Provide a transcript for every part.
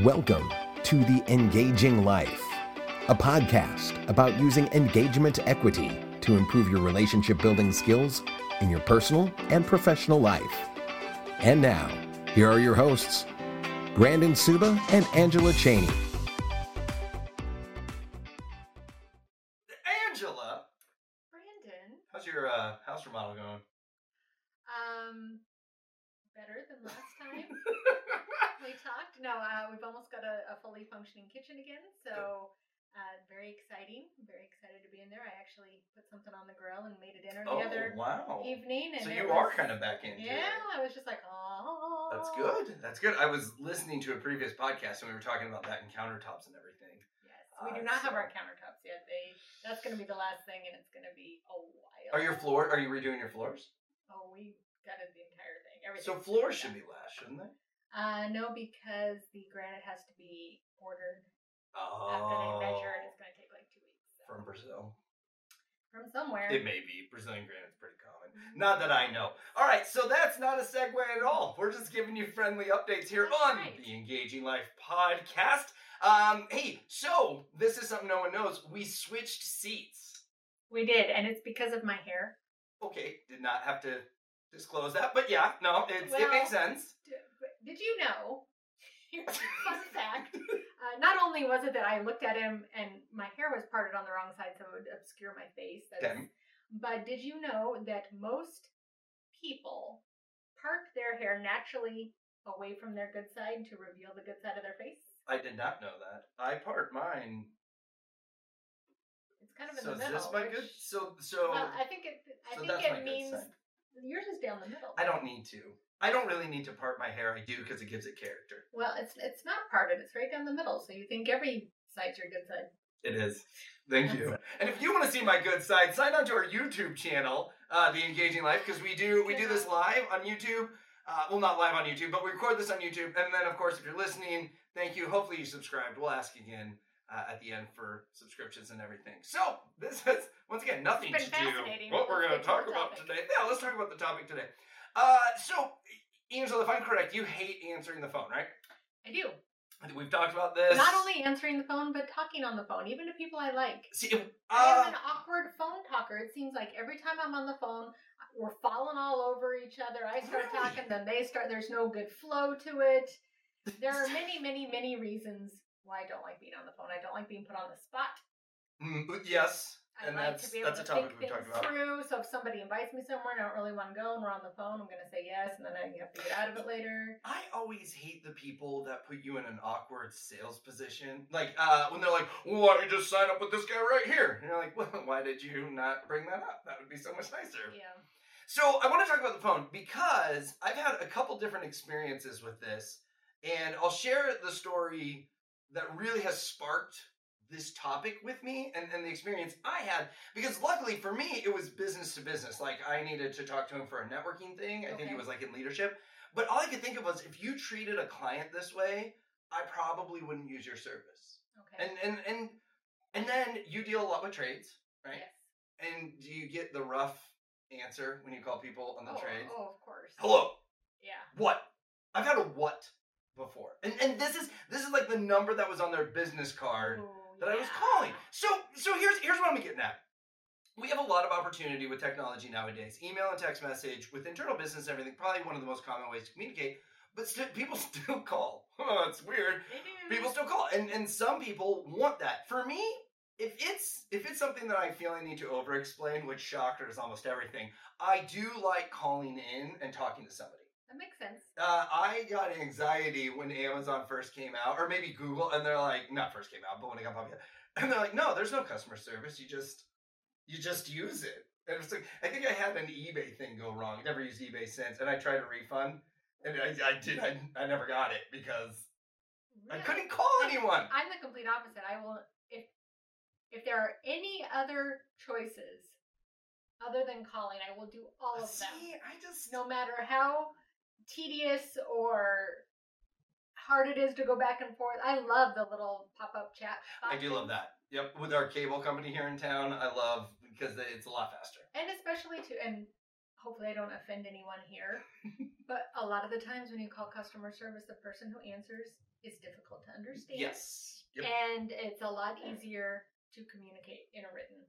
Welcome to The Engaging Life, a podcast about using engagement equity to improve your relationship building skills in your personal and professional life. And now, here are your hosts, Brandon Suba and Angela Cheney. Something on the grill and made a dinner the oh other wow! evening, and So you are kind of back into yeah. it. I was just like, oh, That's good. That's good. I was listening to a previous podcast and we were talking about that and countertops and everything. Yes, we do not have so- our countertops yet. They that's going to be the last thing, and it's going to be a while. Are your floor? Are you redoing your floors? Oh, we gutted the entire thing. Everything. So floors should be last, shouldn't they? Uh, no, because the granite has to be ordered Oh, after they measure, and it's going to take like two weeks. so- from Brazil. From somewhere. It may be Brazilian granite's pretty common. Not that I know. All right, so that's not a segue at all. We're just giving you friendly updates here That's on right. the Engaging Life podcast. Um, hey, so this is something no one knows. We switched seats. We did, and it's because of my hair. Okay, did not have to disclose that, but yeah, no, it's, it makes sense. D- Did you know? Here's a fun fact. Uh, not only was it that I looked at him and my hair was parted on the wrong side, so it would obscure my face. That's. But did you know that most people part their hair naturally away from their good side to reveal the good side of their face? I did not know that. I part mine. It's kind of in So the is middle. this my which- good? So so Well, I think it. I so think that's my it good means side. yours is down the middle. I don't need to. I don't really need to part my hair. I do because it gives it character. Well, it's it's not parted. It's right down the middle. So you think every side's your good side. It is. Thank you. And if you want to see my good side, sign on to our YouTube channel, uh, The Engaging Life, because we do we do this live on YouTube. Uh, well, not live on YouTube, but we record this on YouTube. And then, of course, if you're listening, thank you. Hopefully, you subscribed. We'll ask again uh, at the end for subscriptions and everything. So this is once again nothing to do fascinating. what we're going to talk about today. Yeah, let's talk about the topic today. Uh, so, Angela, if I'm correct, you hate answering the phone, right? I do. We've talked about this. Not only answering the phone, but talking on the phone, even to people I like. See, uh, I am an awkward phone talker. It seems like every time I'm on the phone, we're falling all over each other. I start Really? talking, then they start. There's no good flow to it. There are many, many, many reasons why I don't like being on the phone. I don't like being put on the spot. Mm, yes, I and like that's to be able that's a to topic think we've talked things about. through. So if somebody invites me somewhere and I don't really want to go and we're on the phone, I'm going to say yes, and then I have to get out of it later. I always hate the people that put you in an awkward sales position. Like uh, when they're like, "Well, why don't you just sign up with this guy right here?" And you're like, "Well, why did you not bring that up? That would be so much nicer." Yeah. So I want to talk about the phone because I've had a couple different experiences with this, and I'll share the story that really has sparked this topic with me and, and the experience I had. Because luckily for me, it was business to business. Like I needed to talk to him for a networking thing. I think Okay. it was like in leadership. But all I could think of was if you treated a client this way, I probably wouldn't use your service. Okay. And and and and then you deal a lot with trades, right? Yes. And do you get the rough answer when you call people on the oh, trades? oh, of course. Hello. Yeah. What? I've had a what before. And and this is this is like the number that was on their business card Ooh, that I was calling. So so here's here's what I'm getting at. We have a lot of opportunity with technology nowadays. Email and text message with internal business and everything, probably one of the most common ways to communicate. But still, people still call. Oh, it's weird. People still call, and and some people want that. For me, if it's if it's something that I feel I need to over explain, which shocker is almost everything, I do like calling in and talking to somebody. That makes sense. Uh, I got anxiety when Amazon first came out, or maybe Google, and they're like, not first came out, but when it got popular, and they're like, no, there's no customer service. You just, you just use it. And it's like, I think I had an eBay thing go wrong. I never used eBay since, and I tried a refund, and I, I did, I, I never got it because I couldn't call anyone. I'm the complete opposite. I will if if there are any other choices other than calling, I will do all of See, them. I just, No matter how tedious or hard it is to go back and forth. I love the little pop up chat. I do love that. Yep, with our cable company here in town, I love because it's a lot faster. And especially to and hopefully I don't offend anyone here. but a lot of the times when you call customer service, the person who answers is difficult to understand. Yes. Yep. And it's a lot easier to communicate in a written.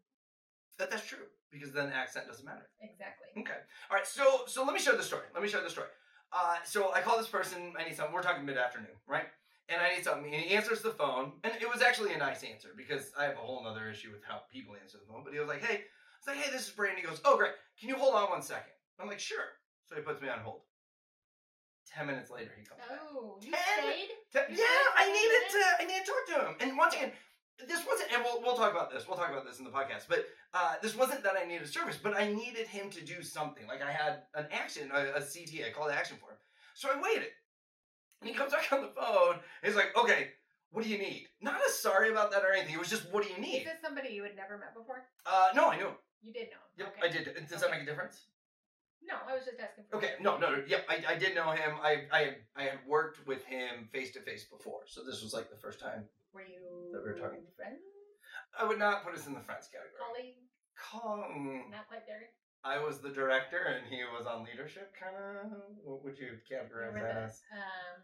That, that's true because then accent doesn't matter. Exactly. Okay. All right. So so let me share the story. Let me share the story. Uh, so I call this person. I need something. We're talking mid afternoon, right? And I need something. And he answers the phone, and it was actually a nice answer because I have a whole other issue with how people answer the phone. But he was like, "Hey," I was like, "Hey, this is Brandon." He goes, "Oh, great. Can you hold on one second? I'm like, "Sure." So he puts me on hold. Ten minutes later, he comes back. Oh, you Ten- stayed? Te- You yeah, said I ten needed to. I needed to talk to him. And once again, this wasn't. And we'll we'll talk about this. We'll talk about this in the podcast. But uh, this wasn't that I needed service, but I needed him to do something. Like I had an action, a, a CTA, a call to action for him. So I waited, and he comes back on the phone. He's like, "Okay, what do you need?" Not a sorry about that or anything. It was just, "What do you need? Is this somebody you had never met before? Uh, no, I knew him. You did know. him. Yep, okay. I did. Does that make a difference? No, I was just asking for Okay, no, no, no. Yep, I, I did know him. I I I had worked with him face to face before, so this was like the first time. Were you That we were talking. friends? I would not put us in the friends category. Colleague? Come. Not quite there. I was the director and he was on leadership, kind of. What would you categorize that as? um,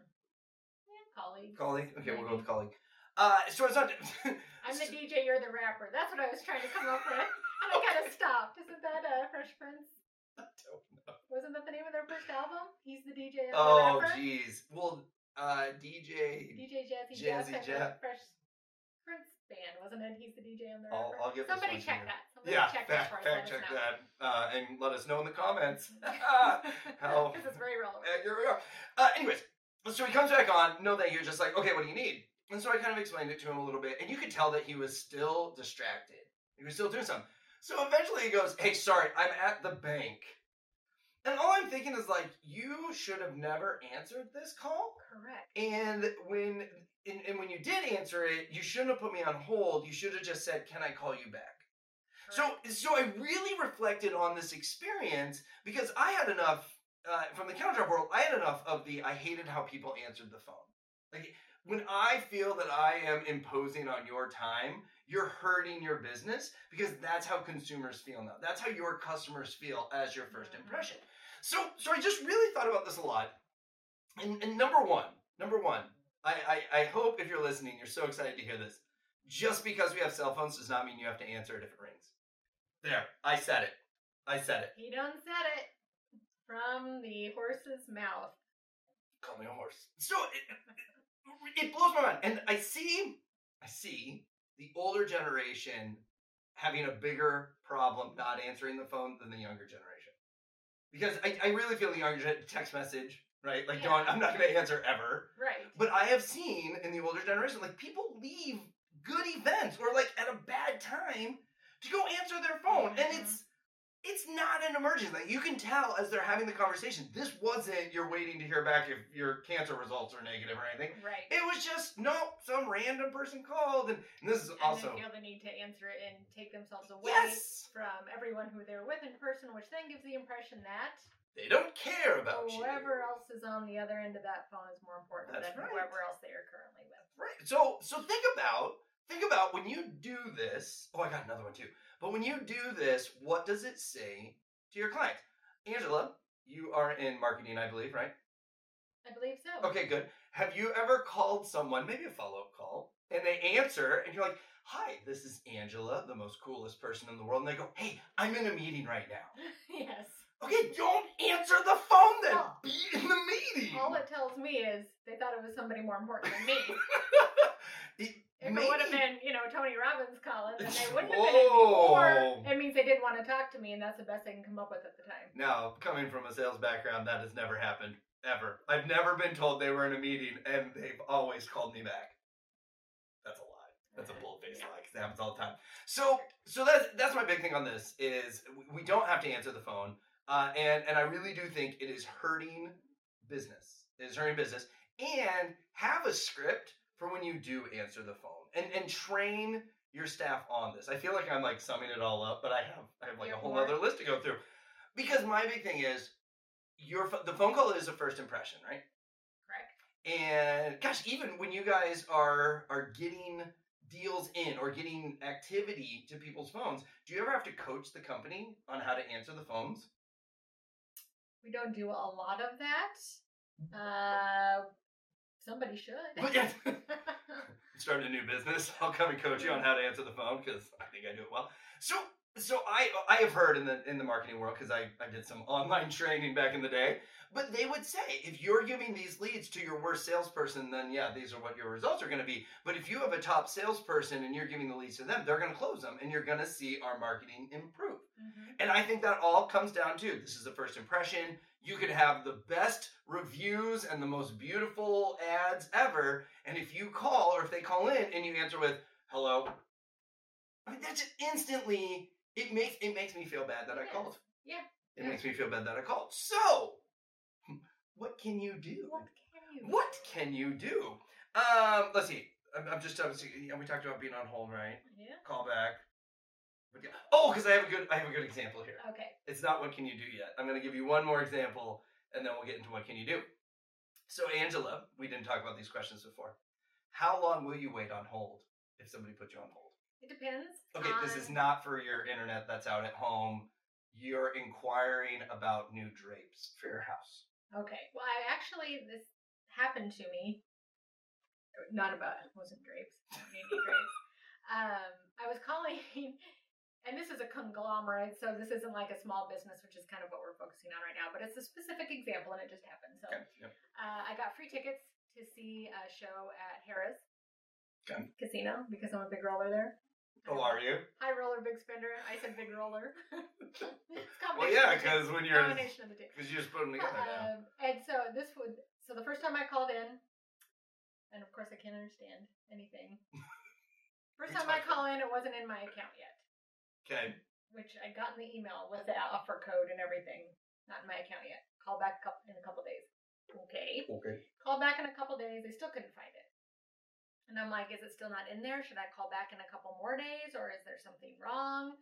yeah, colleague. Colleague? Okay, we'll go with colleague. Uh, so it's not. I'm the DJ, you're the rapper. That's what I was trying to come up with. And I kind of stopped. Isn't that uh, Fresh Prince? I don't know. Wasn't that the name of their first album? He's the DJ Oh, jeez. Well, uh, DJ. DJ Jazzy, Jazzy Jeff, Jeff. Fresh Prince band, wasn't it? He's the DJ and the I'll-. I'll this Somebody to check you. that. Somebody Yeah, check fact, that for us. fact let check know. that uh, and let us know in the comments. How- Because it's very relevant. Uh, here we are. Uh, anyways, so he comes back on. No, thank you're Just like, okay, what do you need? And so I kind of explained it to him a little bit, and you could tell that he was still distracted. He was still doing something. So eventually he goes, "Hey, sorry, I'm at the bank." And all I'm thinking is like, you should have never answered this call. Correct. And when and, and when you did answer it, you shouldn't have put me on hold. You should have just said, "Can I call you back?" So, Correct. so I really reflected on this experience because I had enough uh, from the countertop world. I had enough of the I hated how people answered the phone. Like when I feel that I am imposing on your time, you're hurting your business because that's how consumers feel now. That's how your customers feel as your first Mhm. impression. So, so I just really thought about this a lot. And, and number one, number one, I, I, I hope if you're listening, you're so excited to hear this. Just because we have cell phones does not mean you have to answer it if it rings. There, I said it. I said it. He done said it from the horse's mouth. Call me a horse. So it, it blows my mind, and I see, I see the older generation having a bigger problem not answering the phone than the younger generation. Because I, I really feel the younger text message, right? Like, Yeah. don't, I'm not going to answer ever. Right. But I have seen in the older generation, like people leave good events or like at a bad time to go answer their phone, and Mhm. it's it's not an emergency. Like you can tell as they're having the conversation, this wasn't you're waiting to hear back if your cancer results are negative or anything. Right. It was just nope, some random person called, and, and this is and also they feel the need to answer it and take themselves away yes, from everyone who they're with in person, which then gives the impression that they don't care about you. whoever else is on the other end of that phone is more important That's than right. whoever else they are currently with. Right. So so think about think about when you do this. Oh, I got another one too. But when you do this, what does it say to your client? Angela, you are in marketing, I believe, right? I believe so. Okay, good. Have you ever called someone, maybe a follow up call, and they answer, and you're like, "Hi, this is Angela, the most coolest person in the world," and they go, "Hey, I'm in a meeting right now." yes. Okay, don't answer the phone then. Well, Be in the meeting. All it tells me is they thought it was somebody more important than me. It- If maybe- it would have been, you know, Tony Robbins calling, then they wouldn't have been Or it means they didn't want to talk to me, and that's the best they can come up with at the time. Now, coming from a sales background, that has never happened ever. I've never been told they were in a meeting and they've always called me back. That's a lie. That's a bull faced lie because it happens all the time. So, so that's that's my big thing on this is we- we don't have to answer the phone, uh, and and I really do think it is hurting business. It is hurting business, and have a script for when you do answer the phone, and and train your staff on this. I feel like I'm like summing it all up, but I have I have like You a whole more? other list to go through because my big thing is your the phone call is a first impression, right? Correct. And gosh, even when you guys are are getting deals in or getting activity to people's phones, do you ever have to coach the company on how to answer the phones? We don't do a lot of that. Uh, somebody should. But yeah. Starting a new business. I'll come and coach you on how to answer the phone because I think I do it well. So, so I I have heard in the in the marketing world because I I did some online training back in the day. But they would say if you're giving these leads to your worst salesperson, then yeah, these are what your results are going to be. But if you have a top salesperson and you're giving the leads to them, they're going to close them, and you're going to see our marketing improve. Mhm. And I think that all comes down to this is the first impression. You could have the best reviews and the most beautiful ads ever. And if you call or if they call in and you answer with hello, I mean, that's just instantly, it makes, it makes me feel bad that I called. Yeah. It makes me feel bad that I called. So, what can you do? What can you? What can you do? Um, let's see. I'm, I'm just, yeah, we talked about being on hold, right? Yeah. Call back. Oh, because I have a good, I have a good example here. Okay. It's not what can you do yet. I'm going to give you one more example, and then we'll get into what can you do. So, Angela, we didn't talk about these questions before. How long will you wait on hold if somebody put you on hold? It depends. Okay, this is not for your internet that's out at home. You're inquiring about new drapes for your house. Okay. Well, I actually this happened to me. Not about it wasn't drapes. Maybe drapes. Um, I was calling, and this is a conglomerate, so this isn't like a small business, which is kind of what we're focusing on right now. But it's a specific example, and it just happened. So Okay. Yep. uh, I got free tickets to see a show at Harrah's Okay. Casino because I'm a big roller there. Oh, are you? High roller, big spender. I said big roller. It's Well, yeah, of the two. because when you're combination of the two. because you just put them together. Um, and so this would so the first time I called in, and of course I can't understand anything. First time I call in, it wasn't in my account yet, Okay. which I got in the email with the offer code and everything. Not in my account yet. Call back a couple, in a couple days. Okay. Okay. Called back in a couple days. They still couldn't find it. And I'm like, is it still not in there? Should I call back in a couple more days, or is there something wrong?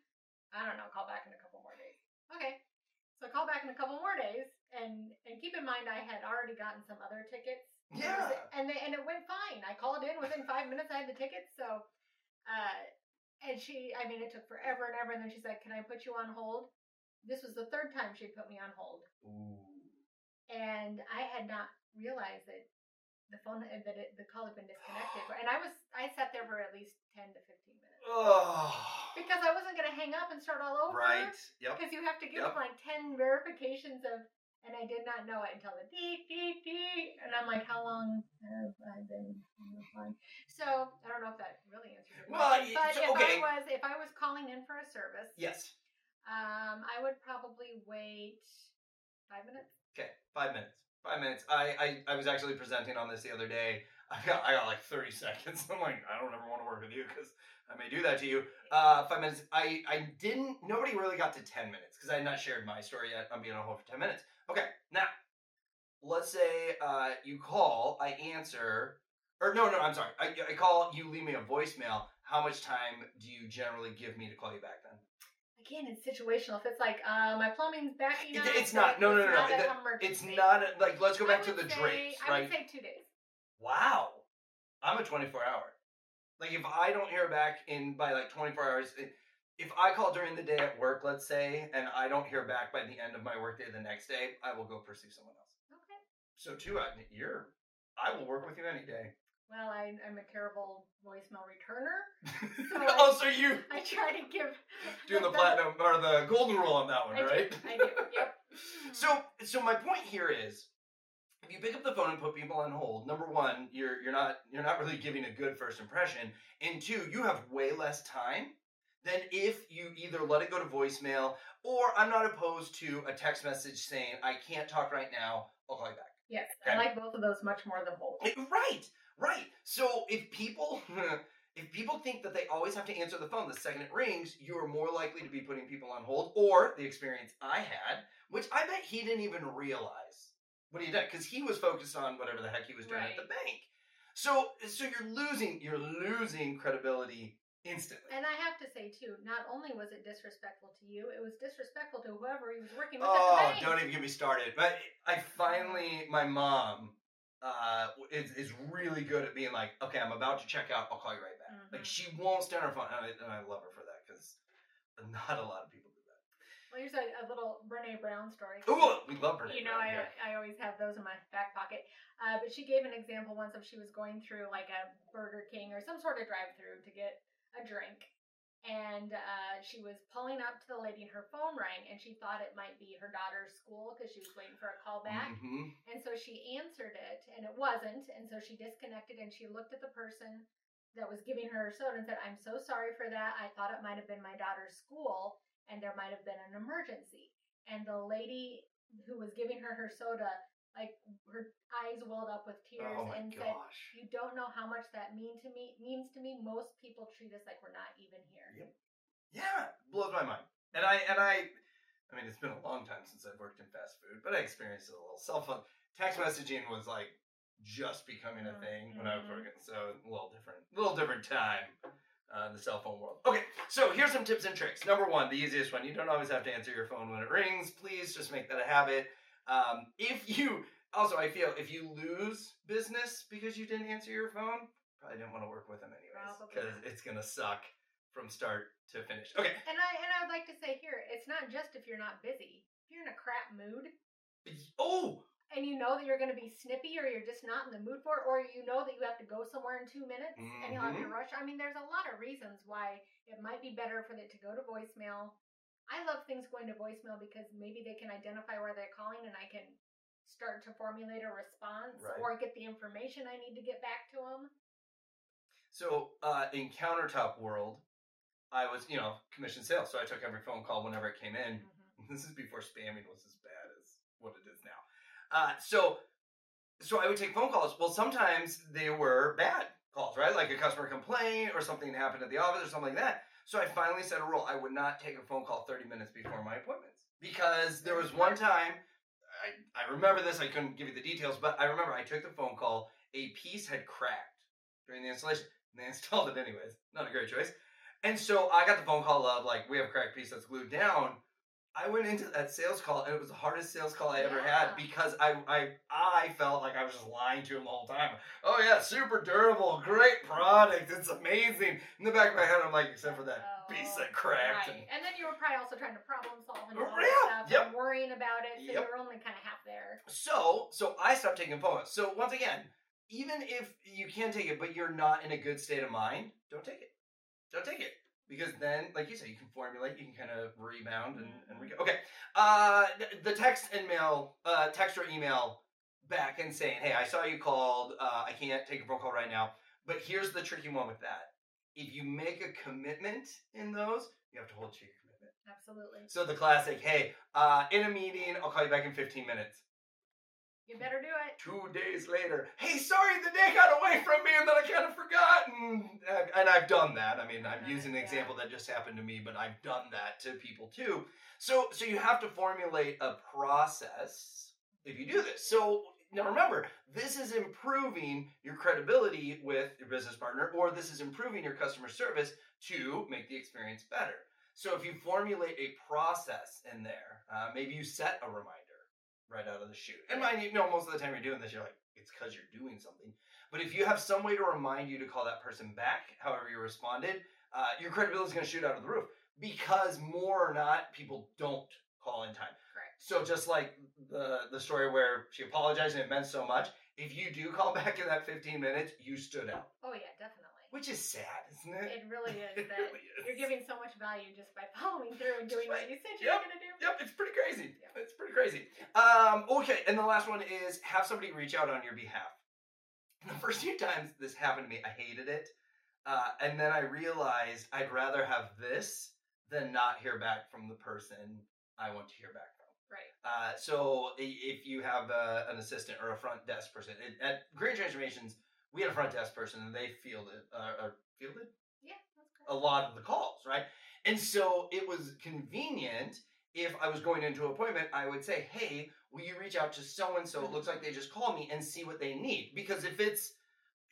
I don't know. Call back in a couple more days. Okay. So I call back in a couple more days, and and keep in mind I had already gotten some other tickets. Yeah. And they, and it went fine. I called in within five minutes. I had the tickets. So, uh, and she, I mean, it took forever and ever. And then she's like, "Can I put you on hold?" This was the third time she put me on hold, Ooh. and I had not realized that the phone that it, the call had been disconnected. And I was I sat there for at least ten to fifteen minutes Oh. because I wasn't going to hang up and start all over. Right. Yep. Because you have to give Yep. them like 10 verifications of, and I did not know it until the dee, dee, dee. And I'm like, how long have I been on the line? So I don't know if that really answers your Well, question. but so- if okay. I was, if I was calling in for a service, Yes. um, I would probably wait five minutes. Okay. Five minutes. Five minutes. I, I I was actually presenting on this the other day. I got I got like thirty seconds. I'm like I don't ever want to work with you because I may do that to you. Uh, five minutes. I I didn't. Nobody really got to ten minutes because I had not shared my story yet. I'm being on hold for ten minutes. Okay. Now, let's say uh, you call. I answer. Or no, no, I'm sorry. I, I call. You leave me a voicemail. How much time do you generally give me to call you back then? Again, it's situational. If it's like, uh, my plumbing's backing It- up. it's not- no, no, no, no, It's not a, like. Let's go back to the drapes, I right? would say two days. Wow. I'm a 24 hour. Like if I don't hear back in by like 24 hours, i- if I call during the day at work, let's say, and I don't hear back by the end of my workday the next day, I will go pursue someone else. Okay. So too, I, you're, I will work with you any day. Well, I, I'm a terrible voicemail returner. oh, so you I try to give doing the platinum or the golden rule on that one, I do, right? I do. Yep. So, so my point here is, if you pick up the phone and put people on hold, number one, you're you're not you're not really giving a good first impression, and two, you have way less time than if you either let it go to voicemail or I'm not opposed to a text message saying I can't talk right now. I'll call you back. Yes, Okay. I like both of those much more than hold. Eh, right, right. So if people if people think that they always have to answer the phone the second it rings, you are more likely to be putting people on hold. Or the experience I had, which I bet he didn't even realize what he did because he was focused on whatever the heck he was doing at the bank. So so you're losing you're losing credibility instantly. And I have to say too, not only was it disrespectful to you, it was disrespectful to whoever he was working with Oh, at the don't even get me started. But I finally, my mom uh, is, is really good at being like, okay, I'm about to check out. I'll call you right back. Mhm. Like she won't stand on her phone, and I, and I love her for that because not a lot of people do that. Well, here's a, a little Brene Brown story. Ooh, we love Brene you know, Brown, I, yeah. I always have those in my back pocket. Uh, but she gave an example once of she was going through like a Burger King or some sort of drive-through to get a drink, and uh, she was pulling up to the lady, and her phone rang, and she thought it might be her daughter's school because she was waiting for a call back. Mhm. And so she answered it, and it wasn't. And so she disconnected and she looked at the person that was giving her her soda and said, I'm so sorry for that. I thought it might have been my daughter's school, and there might have been an emergency. And the lady who was giving her her soda, like her eyes welled up with tears Oh and said. You don't know how much that mean to me means to me. Most people treat us like we're not even here. Yep. Yeah, blows my mind. And I and I I mean it's been a long time since I've worked in fast food, but I experienced it a little. Cell phone text messaging was like just becoming a thing when I was Mhm. working. So a little different a little different time. Uh, the cell phone world. Okay, so here's some tips and tricks. Number one, the easiest one. You don't always have to answer your phone when it rings. Please just make that a habit. Um, if you also, I feel if you lose business because you didn't answer your phone, probably didn't want to work with them anyways because it's gonna suck from start to finish. Okay, And I and I would like to say here, it's not just if you're not busy. If you're in a crap mood, oh, and you know that you're going to be snippy or you're just not in the mood for it or you know that you have to go somewhere in two minutes and you'll have to Mhm. rush i mean there's a lot of reasons why it might be better for it to go to voicemail i love things going to voicemail because maybe they can identify where they're calling and i can start to formulate a response Right. or get the information i need to get back to them so uh, in countertop world, I was you know commission sales, so I took every phone call whenever it came in. This is before spamming was as bad as what it is now. Uh, so, so I would take phone calls. Well, sometimes they were bad calls, right? Like a customer complaint or something happened at the office or something like that. So I finally set a rule: I would not take a phone call 30 minutes before my appointments because there was one time. I, I remember this. I couldn't give you the details, but I remember I took the phone call. A piece had cracked during the installation, and they installed it anyways. Not a great choice. And so I got the phone call of like, we have a cracked piece that's glued down. I went into that sales call and it was the hardest sales call I ever had because I I I felt like I was just lying to him the whole time. Oh yeah, super durable, great product, it's amazing. In the back of my head, I'm like, except for that oh, piece that cracked. Oh, right and then you were probably also trying to problem solve and all Yeah, that stuff yep. and worrying about it so Yep. you were only kind of half there So, so I stopped taking calls. So once again, even if you can take it, but you're not in a good state of mind, don't take it. Don't take it. Because then, like you said, you can formulate, you can kind of rebound and, and re- Okay. Uh, th- the text and mail, uh, text or email back and saying, hey, I saw you called. Uh, I can't take a phone call right now. But here's the tricky one with that. If you make a commitment in those, you have to hold to your commitment. absolutely So the classic, hey, uh, in a meeting, I'll call you back in 15 minutes you better do it two days later, hey, sorry, the day got away from me and then I kind of forgot. And, and I've done that. I mean, I'm using an example that just happened to me, but I've done that to people too. So, so you have to formulate a process if you do this. So now remember, this is improving your credibility with your business partner, or this is improving your customer service to make the experience better. So if you formulate a process in there, uh, maybe you set a reminder right out of the chute. And mind you, know, most of the time you're doing this, you're like, it's because you're doing something. But if you have some way to remind you to call that person back, however you responded, uh, your credibility is going to shoot out of the roof because more or not, people don't call in time. correct So just like the the story where she apologized and it meant so much, if you do call back in that 15 minutes, you stood out, oh yeah definitely which is sad, isn't it? It really is It that really is. you're giving so much value just by following through and doing what you said you Yep. were going to do. Yep, it's pretty crazy. Yep. It's pretty crazy. Um, okay, and the last one is have somebody reach out on your behalf. The first few times this happened to me, I hated it. Uh, and then I realized I'd rather have this than not hear back from the person I want to hear back from. Right. Uh, so if you have uh an assistant or a front desk person, it, at Green Transformations, we had a front desk person and they fielded, uh, fielded Yeah, that's a lot of the calls, right? And so it was convenient if I was going into an appointment, I would say, hey, will you reach out to so and so? It looks like they just called me and see what they need. Because if it's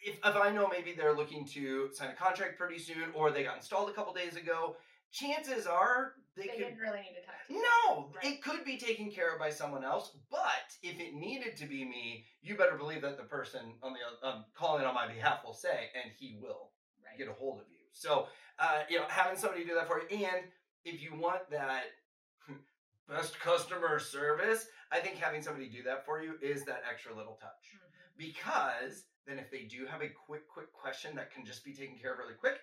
if, if I know maybe they're looking to sign a contract pretty soon or they got installed a couple days ago, chances are they, They could didn't really need to talk to you. no, Right. it could be taken care of by someone else. But if it needed to be me, you better believe that the person on the um, calling on my behalf will say, and he will Right. get a hold of you. So, uh, you know, having somebody do that for you, and if you want that best customer service. I think having somebody do that for you is that extra little touch. Mhm. Because then if they do have a quick, quick question that can just be taken care of really quick,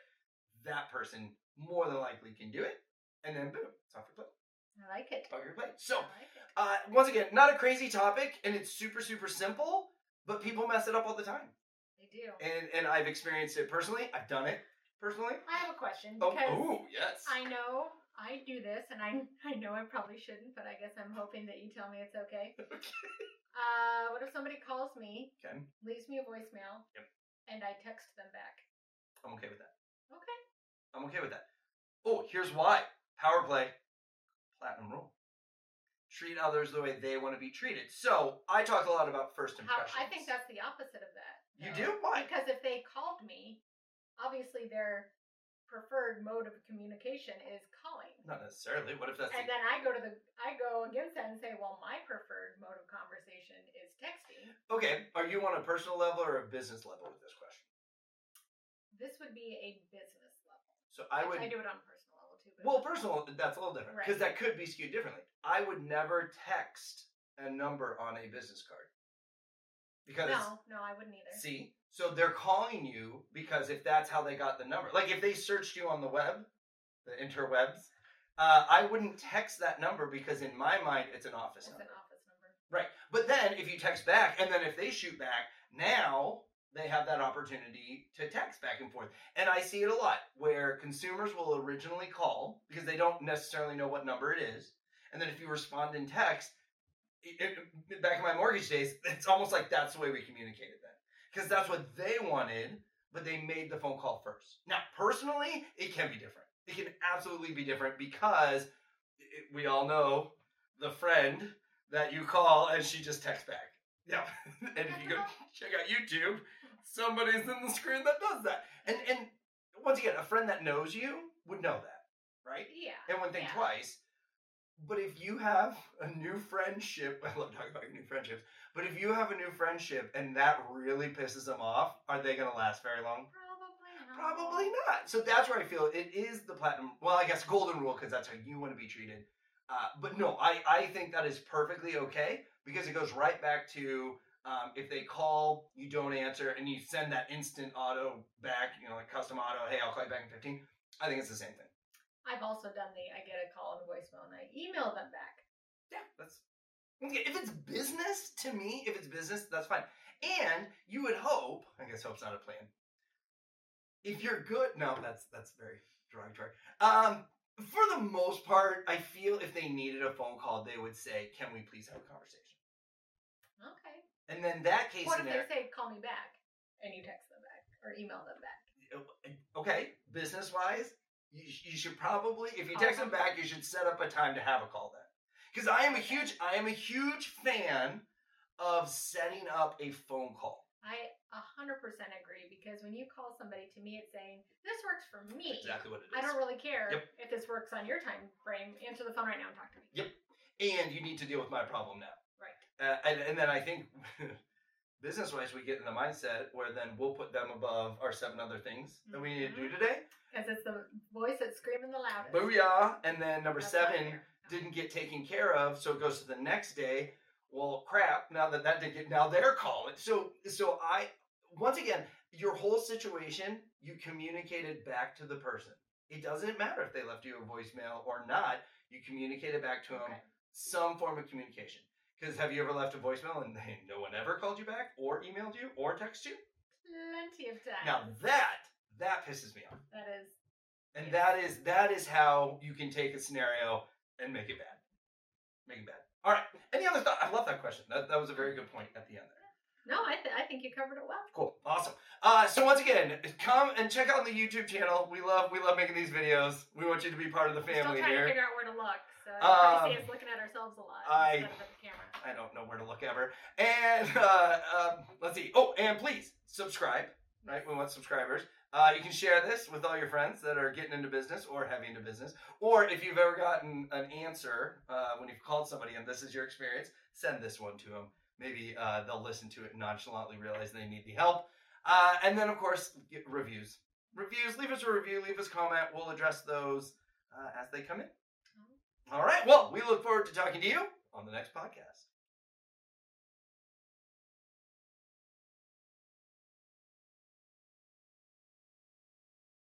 that person more than likely can do it. And then boom, it's off your plate. I like it. Off your plate. So like uh, once again, not a crazy topic, and it's super, super simple, but people mess it up all the time. They do. And and I've experienced it personally. I've done it personally. I have a question Oh, because ooh, yes. I know I do this, and I I know I probably shouldn't, but I guess I'm hoping that you tell me it's okay. Uh, what if somebody calls me, Okay, leaves me a voicemail, Yep. and I text them back? I'm okay with that. Okay. I'm okay with that. Oh, here's why. Power play, platinum rule. Treat others the way they want to be treated. So I talk a lot about first How, impressions. I think that's the opposite of that. you though. do. Why? Because if they called me, obviously their preferred mode of communication is calling. Not necessarily. What if that's And the, then I go to the I go against that and say, well, my preferred mode of conversation is texting. okay? Are you on a personal level or a business level with this question? This would be a business level. So I would. I do it on a personal level too. But Well, personal, that's a little different because Right. that could be skewed differently. I would never text a number on a business card because no, no, I wouldn't either. see, so they're calling you because if that's how they got the number, like if they searched you on the web, the interwebs, uh, I wouldn't text that number because in my mind it's an office It's number. an office number. Right. But then if you text back and then if they shoot back, now they have that opportunity to text back and forth. And I see it a lot where consumers will originally call because they don't necessarily know what number it is. And then if you respond in text, it, it- back in my mortgage days, it's almost like that's the way we communicated then. Because that's what they wanted, but they made the phone call first. Now, personally, it can be different. It can absolutely be different because it, we all know the friend that you call and she just texts back. Yeah. and if you go check out YouTube, somebody's in the screen that does that. And and once again, a friend that knows you would know that, right? Yeah. And wouldn't think yeah. twice. But if you have a new friendship, I love talking about new friendships, but if you have a new friendship and that really pisses them off, are they going to last very long? Probably not. Probably not. So that's where I feel it is the platinum. Well, I guess golden rule because that's how you want to be treated. Uh, but no, I I think that is perfectly okay because it goes right back to um, if they call, you don't answer, and you send that instant auto back, you know, like custom auto. Hey, I'll call you back in fifteen. I think it's the same thing. I've also done the I get a call and a voicemail and I email them back. Yeah, that's okay. If it's business, to me, if it's business, that's fine. And you would hope, I guess hope's not a plan. If you're good, no, that's that's very derogatory. Um, for the most part, I feel if they needed a phone call, they would say, "Can we please have a conversation?" Okay. And then that case What if they say call me back and you text them back or email them back? okay, business wise, you, you should probably, if you text them back, you should set up a time to have a call then. Because I am a huge, I am a huge fan of setting up a phone call. I a hundred percent agree because when you call somebody to me, it's saying this works for me. Exactly what it is. I don't really care Yep. if this works on your time frame. Answer the phone right now and talk to me. Yep. And you need to deal with my problem now. Right. Uh, and, and then I think business wise, we get in the mindset where then we'll put them above our seven other things that we need to do Mhm. today. Because it's the voice that's screaming the loudest. Booyah! And then number That's seven didn't get taken care of, so it goes to the next day. Well, crap! Now that that didn't get, now they're calling. So, so I once again, your whole situation you communicated back to the person. It doesn't matter if they left you a voicemail or not. You communicated back to them Okay. some form of communication. Because have you ever left a voicemail and hey, no one ever called you back or emailed you or texted you? Plenty of time. Now that that pisses me off. that is And Yes. that is that is how you can take a scenario and make it bad. Make it bad. All right. Any other thought? I love that question. That, that was a very good point at the end there. no. I th- I think you covered it well. Cool. Awesome. Uh, so once again, come and check out the YouTube channel. We love we love making these videos. We want you to be part of the We're family Still trying here. to figure out where to look. So Um, see us looking at ourselves a lot I- instead of at the camera. I don't know where to look ever. And uh, um, let's see. Oh, and please subscribe. Right, we want subscribers. Uh, you can share this with all your friends that are getting into business or heavy into business. Or if you've ever gotten an answer uh, when you've called somebody and this is your experience, send this one to them. Maybe uh, they'll listen to it nonchalantly realize they need the help. Uh, and then, of course, get reviews. Reviews. Leave us a review. Leave us a comment. We'll address those uh, as they come in. All right. Well, we look forward to talking to you on the next podcast.